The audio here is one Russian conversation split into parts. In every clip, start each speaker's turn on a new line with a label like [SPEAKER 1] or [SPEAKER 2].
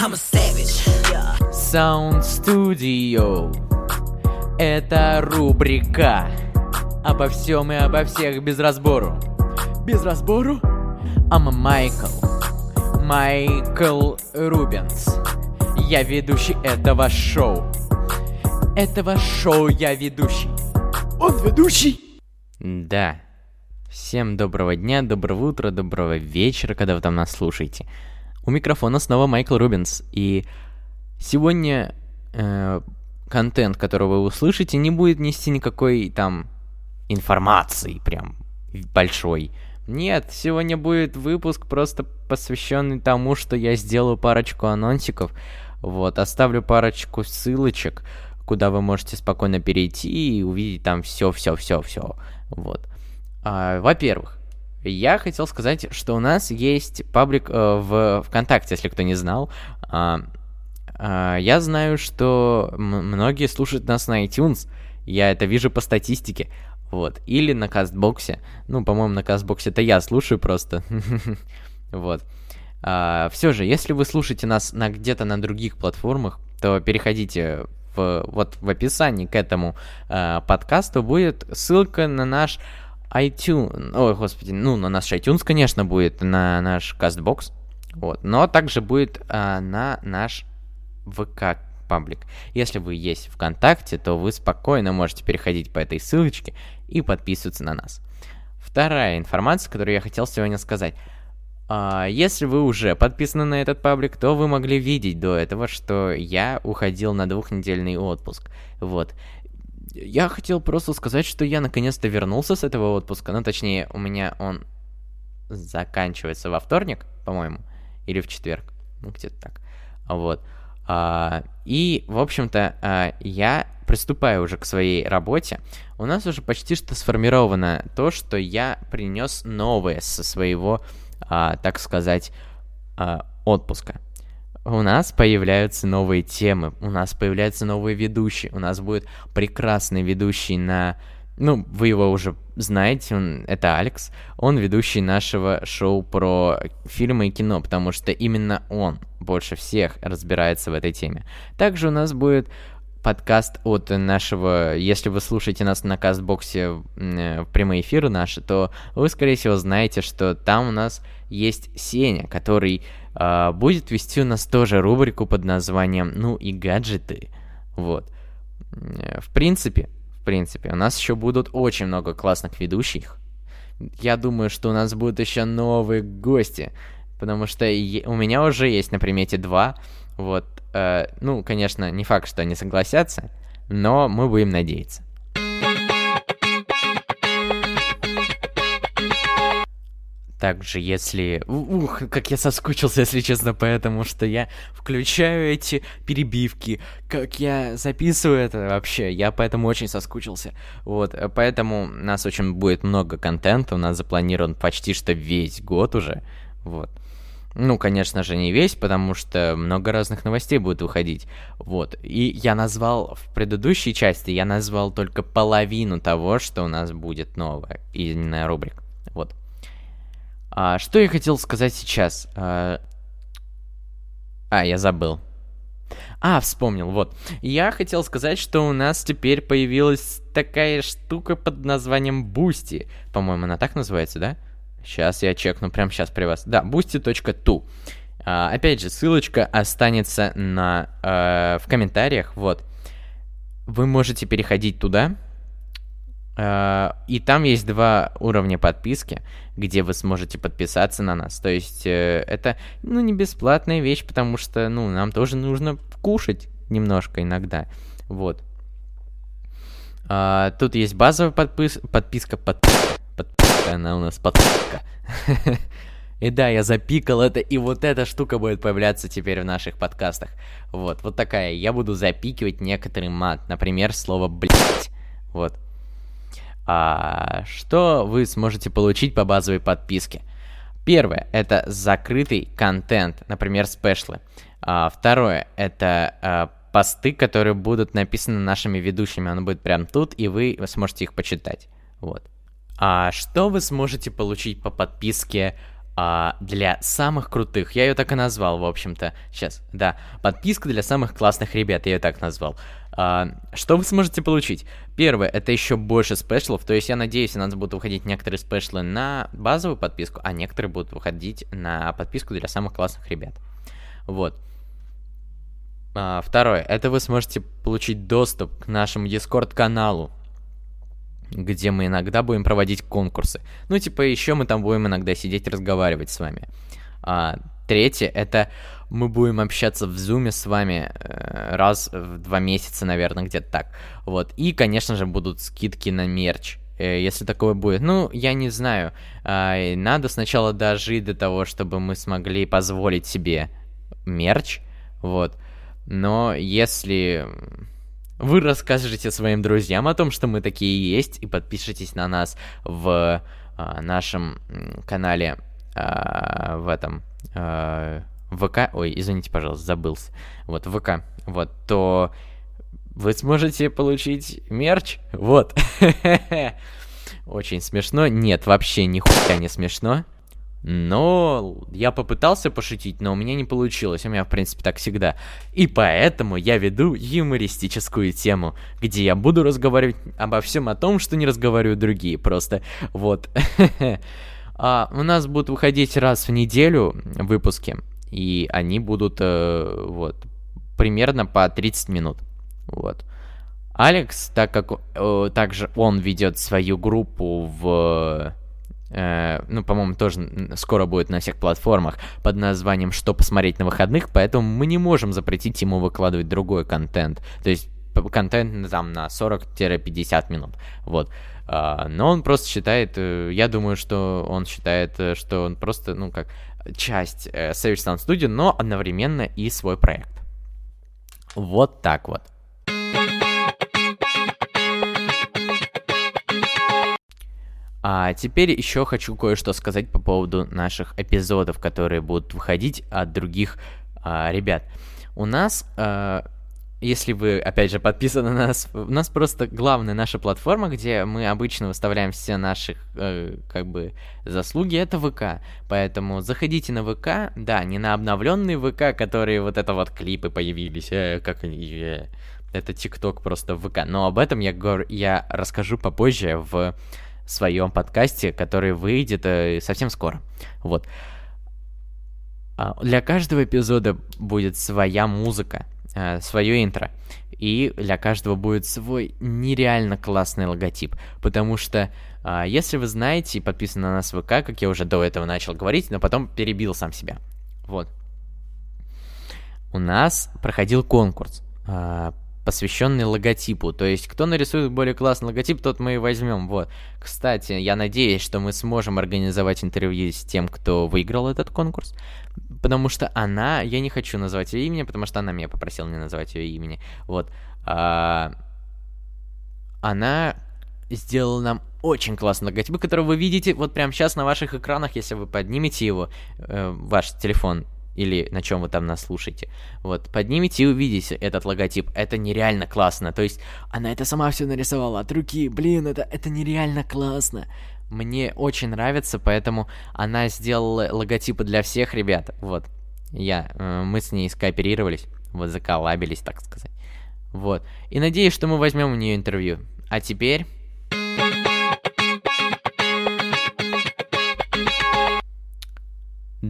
[SPEAKER 1] I'm a savage.
[SPEAKER 2] Sound Studio. Это рубрика обо всем и обо всех без разбору. Без разбору? I'm Майкл. Майкл Рубенс. Я ведущий этого шоу. Этого шоу я ведущий. Он ведущий? Да. Всем доброго дня, доброго утра, доброго вечера, когда вы там нас слушаете. У микрофона снова Майкл Рубинс, и сегодня э, контент, который вы услышите, не будет нести никакой там информации прям большой. Нет, сегодня будет выпуск просто посвященный тому, что я сделаю парочку анонсиков. Вот, оставлю парочку ссылочек, куда вы можете спокойно перейти и увидеть там все, все, все, все. Вот. А, во-первых, я хотел сказать, что у нас есть паблик э, в ВКонтакте, если кто не знал. А, а, я знаю, что многие слушают нас на iTunes. Я это вижу по статистике. Вот. Или на Кастбоксе. Ну, по-моему, на Кастбоксе это я слушаю просто. Вот. А, все же, если вы слушаете нас на где-то на других платформах, то переходите в, вот в описании к этому э, подкасту будет ссылка на наш iTunes, ой, господи, ну, на наш iTunes, конечно, будет, на наш CastBox, вот, но также будет а, на наш ВК паблик. Если вы есть ВКонтакте, то вы спокойно можете переходить по этой ссылочке и подписываться на нас. Вторая информация, которую я хотел сегодня сказать. А, если вы уже подписаны на этот паблик, то вы могли видеть до этого, что я уходил на двухнедельный отпуск. Вот. Я хотел просто сказать, что я наконец-то вернулся с этого отпуска. Ну, точнее, у меня он заканчивается во вторник, по-моему, или в четверг. Ну, где-то так. Вот. А, и, в общем-то, а, я приступаю уже к своей работе. У нас уже почти что сформировано то, что я принес новое со своего, а, так сказать, а, отпуска у нас появляются новые темы, у нас появляются новые ведущие, у нас будет прекрасный ведущий на... Ну, вы его уже знаете, он, это Алекс, он ведущий нашего шоу про фильмы и кино, потому что именно он больше всех разбирается в этой теме. Также у нас будет подкаст от нашего, если вы слушаете нас на кастбоксе э, в прямые эфиры наши, то вы, скорее всего, знаете, что там у нас есть Сеня, который э, будет вести у нас тоже рубрику под названием «Ну и гаджеты». Вот. Э, в принципе, в принципе, у нас еще будут очень много классных ведущих. Я думаю, что у нас будут еще новые гости, потому что у меня уже есть на примете два. Вот, ну, конечно, не факт, что они согласятся, но мы будем надеяться. Также, если... Ух, как я соскучился, если честно, поэтому что я включаю эти перебивки, как я записываю это вообще, я поэтому очень соскучился. Вот, поэтому у нас очень будет много контента, у нас запланирован почти что весь год уже, вот. Ну, конечно же, не весь, потому что много разных новостей будет выходить. Вот. И я назвал в предыдущей части, я назвал только половину того, что у нас будет новое, именно рубрик. Вот. А, что я хотел сказать сейчас? А, а, я забыл. А, вспомнил, вот. Я хотел сказать, что у нас теперь появилась такая штука под названием Boosty. По-моему, она так называется, да? Сейчас я чекну прямо сейчас при вас. Да, boosty.tu. А, опять же, ссылочка останется на, э, в комментариях, вот. Вы можете переходить туда, э, и там есть два уровня подписки, где вы сможете подписаться на нас. То есть э, это, ну, не бесплатная вещь, потому что, ну, нам тоже нужно кушать немножко иногда, вот. А, тут есть базовая подпис подписка, подписка она у нас подписка. И да, я запикал это, и вот эта штука будет появляться теперь в наших подкастах. Вот, вот такая. Я буду запикивать некоторый мат. Например, слово «блять». Вот. А что вы сможете получить по базовой подписке? Первое — это закрытый контент, например, спешлы. А, второе — это а, посты, которые будут написаны нашими ведущими. Оно будет прям тут, и вы сможете их почитать. Вот. А что вы сможете получить по подписке а, для самых крутых. Я ее так и назвал, в общем-то. Сейчас, да. Подписка для самых классных ребят, я ее так назвал. А, что вы сможете получить? Первое, это еще больше спешлов, то есть я надеюсь, у нас будут выходить некоторые спешлы на базовую подписку, а некоторые будут выходить на подписку для самых классных ребят. Вот. А, второе, это вы сможете получить доступ к нашему Discord-каналу, где мы иногда будем проводить конкурсы. Ну, типа, еще мы там будем иногда сидеть разговаривать с вами. А, третье, это мы будем общаться в зуме с вами э, раз в два месяца, наверное, где-то так. Вот. И, конечно же, будут скидки на мерч э, если такое будет. Ну, я не знаю. А, надо сначала дожить до того, чтобы мы смогли позволить себе мерч. Вот. Но если вы расскажете своим друзьям о том, что мы такие есть, и подпишитесь на нас в а, нашем канале а, в этом а, ВК, ой, извините, пожалуйста, забылся, вот ВК, вот, то вы сможете получить мерч, вот. Очень смешно. Нет, вообще нихуя не смешно. Но я попытался пошутить, но у меня не получилось. У меня, в принципе, так всегда. И поэтому я веду юмористическую тему, где я буду разговаривать обо всем о том, что не разговаривают другие. Просто вот. а, у нас будут выходить раз в неделю выпуски. И они будут э, вот примерно по 30 минут. Вот. Алекс, так как э, также он ведет свою группу в Э, ну, по-моему, тоже скоро будет на всех платформах под названием «Что посмотреть на выходных», поэтому мы не можем запретить ему выкладывать другой контент. То есть контент там на 40-50 минут. Вот. Uh, но он просто считает, uh, я думаю, что он считает, что он просто, ну, как часть Savage Sound Studio, но одновременно и свой проект. Вот так вот. А теперь еще хочу кое-что сказать по поводу наших эпизодов, которые будут выходить от других а, ребят. У нас, а, если вы, опять же, подписаны на нас, у нас просто главная наша платформа, где мы обычно выставляем все наши, э, как бы, заслуги, это ВК. Поэтому заходите на ВК, да, не на обновленный ВК, которые вот это вот клипы появились, э, как они... Э, это ТикТок просто в ВК. Но об этом я, говорю, я расскажу попозже в своем подкасте, который выйдет э, совсем скоро. Вот. А, для каждого эпизода будет своя музыка, э, свое интро. И для каждого будет свой нереально классный логотип. Потому что, а, если вы знаете и подписаны на нас в ВК, как я уже до этого начал говорить, но потом перебил сам себя. Вот. У нас проходил конкурс а, посвященный логотипу. То есть, кто нарисует более классный логотип, тот мы и возьмем. Вот. Кстати, я надеюсь, что мы сможем организовать интервью с тем, кто выиграл этот конкурс. Потому что она, я не хочу называть ее имени, потому что она меня попросила не называть ее имени. Вот. А, она сделала нам очень классный логотип, который вы видите вот прямо сейчас на ваших экранах, если вы поднимете его, э, ваш телефон или на чем вы там нас слушаете. Вот, поднимите и увидите этот логотип. Это нереально классно. То есть, она это сама все нарисовала от руки. Блин, это, это нереально классно. Мне очень нравится, поэтому она сделала логотипы для всех ребят. Вот. Я, э, мы с ней скооперировались, вот заколабились, так сказать. Вот. И надеюсь, что мы возьмем у нее интервью. А теперь...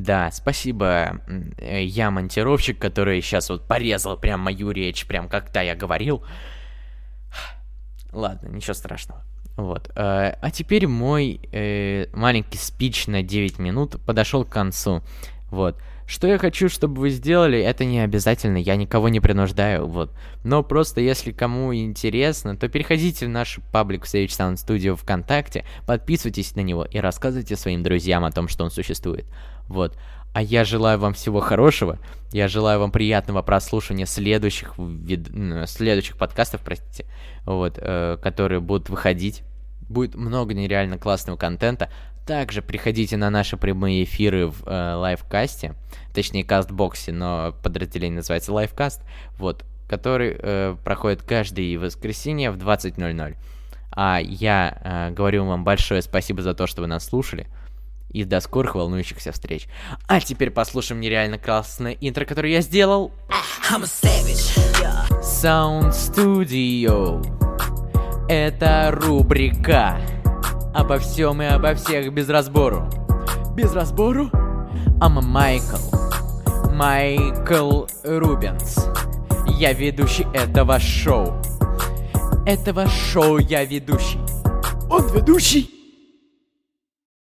[SPEAKER 2] Да, спасибо. Э, я монтировщик, который сейчас вот порезал прям мою речь, прям когда я говорил. Ладно, ничего страшного. Вот. Э, а теперь мой э, маленький спич на 9 минут подошел к концу. Вот. Что я хочу, чтобы вы сделали, это не обязательно, я никого не принуждаю, вот. Но просто если кому интересно, то переходите в наш паблик в Sage Sound Studio ВКонтакте, подписывайтесь на него и рассказывайте своим друзьям о том, что он существует. Вот. А я желаю вам всего хорошего. Я желаю вам приятного прослушивания следующих, вид... следующих подкастов, простите, вот, э, которые будут выходить. Будет много нереально классного контента. Также приходите на наши прямые эфиры в э, Livecast е, точнее Castbox е, но подразделение называется Livecast, вот, который э, проходит каждое воскресенье в 20.00. А я э, говорю вам большое спасибо за то, что вы нас слушали. И до скорых волнующихся встреч. А теперь послушаем нереально классное интро, которое я сделал. Sound Studio. Это рубрика обо всем и обо всех без разбору. Без разбору? Ама Майкл. Майкл Рубенс. Я ведущий этого шоу. Этого шоу я ведущий. Он ведущий?